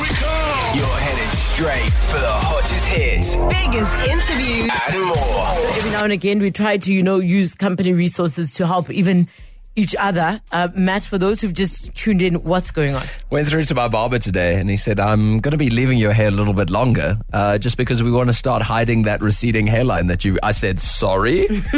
Here we come. You're headed straight for the hottest hits Biggest interviews. and more. Every now and again, we try to, you know, use company resources to help even each other. Uh, Matt, for those who've just tuned in, what's going on? Went through to my barber today and he said, I'm going to be leaving your hair a little bit longer uh, just because we want to start hiding that receding hairline that you. I said, Sorry?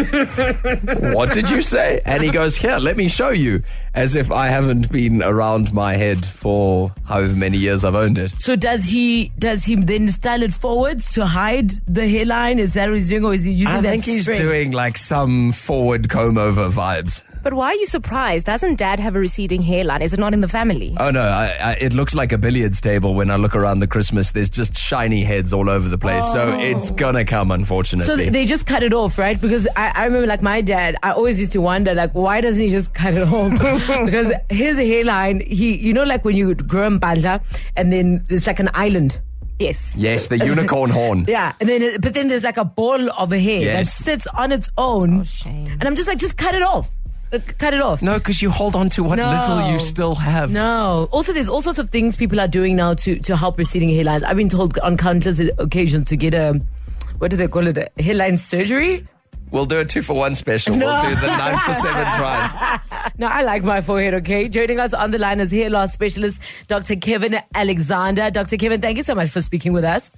what did you say? And he goes, Here, let me show you. As if I haven't been around my head for however many years I've owned it. So does he does he then style it forwards to hide the hairline? Is that what he's doing, or is he using I that? I think he's spray? doing like some forward comb over vibes. But why are you surprised? Doesn't dad have a receding hairline? Is it not in the family? Oh no, I, I, it looks like a billiards table when I look around the Christmas. There's just shiny heads all over the place. So oh. it's gonna come, unfortunately. So they just cut it off, right? Because I, I remember, like my dad, I always used to wonder, like, why doesn't he just cut it off? because his hairline, he, you know, like when you grow in bandla, and then it's like an island. Yes. yes, the unicorn horn. Yeah, and then but then there's like a ball of a hair that sits on its own. Oh, shame. And I'm just like, just cut it off. Uh, Cut it off. No, because you hold on to what No. little you still have. No. Also, there's all sorts of things people are doing now to, to help receding hairlines. I've been told on countless occasions to get a, what do they call it, a hairline surgery? We'll do a two for one special. We'll do the nine for seven drive. No, I like my forehead, okay? Joining us on the line is hair loss specialist, Dr. Kevin Alexander. Dr. Kevin, thank you so much for speaking with us.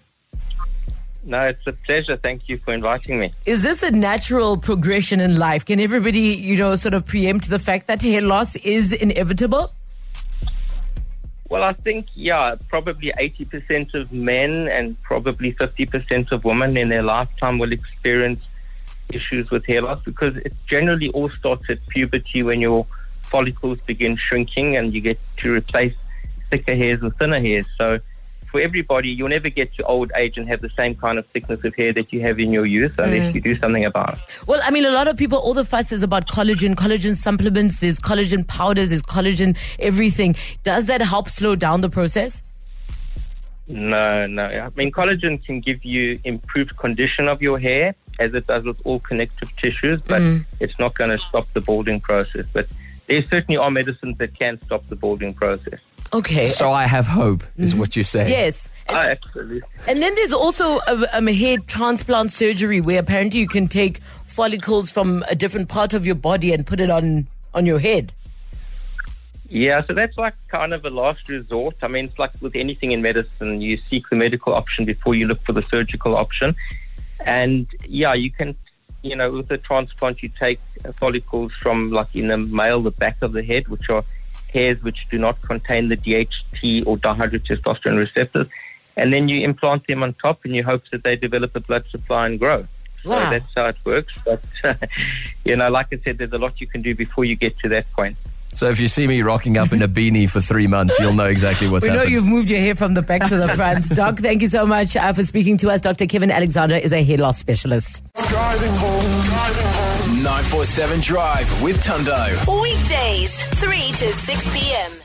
No, it's a pleasure. Thank you for inviting me. Is this a natural progression in life? Can everybody, you know, sort of preempt the fact that hair loss is inevitable? Well, I think, yeah, probably 80% of men and probably 50% of women in their lifetime will experience issues with hair loss because it generally all starts at puberty when your follicles begin shrinking and you get to replace thicker hairs with thinner hairs. So, for everybody, you'll never get to old age and have the same kind of thickness of hair that you have in your youth unless mm. you do something about it. Well, I mean, a lot of people, all the fuss is about collagen, collagen supplements, there's collagen powders, there's collagen everything. Does that help slow down the process? No, no. I mean, collagen can give you improved condition of your hair, as it does with all connective tissues, but mm. it's not going to stop the balding process. But there certainly are medicines that can stop the balding process. Okay. So I have hope, is what you say. yes. Oh, absolutely. And then there's also a, um, a hair transplant surgery where apparently you can take follicles from a different part of your body and put it on, on your head. Yeah, so that's like kind of a last resort. I mean, it's like with anything in medicine, you seek the medical option before you look for the surgical option. And yeah, you can, you know, with the transplant, you take uh, follicles from, like in the male, the back of the head, which are hairs which do not contain the DHT or dihydrotestosterone receptors. And then you implant them on top and you hope that they develop a blood supply and grow. So that's how it works. But, you know, like I said, there's a lot you can do before you get to that point. So if you see me rocking up in a beanie for three months, you'll know exactly what's We know happened. you've moved your hair from the back to the front. Doc, thank you so much uh, for speaking to us. Dr. Kevin Alexander is a hair loss specialist. Driving home. Driving home. 947 Drive with Thando. Weekdays, 3 to 6 p.m.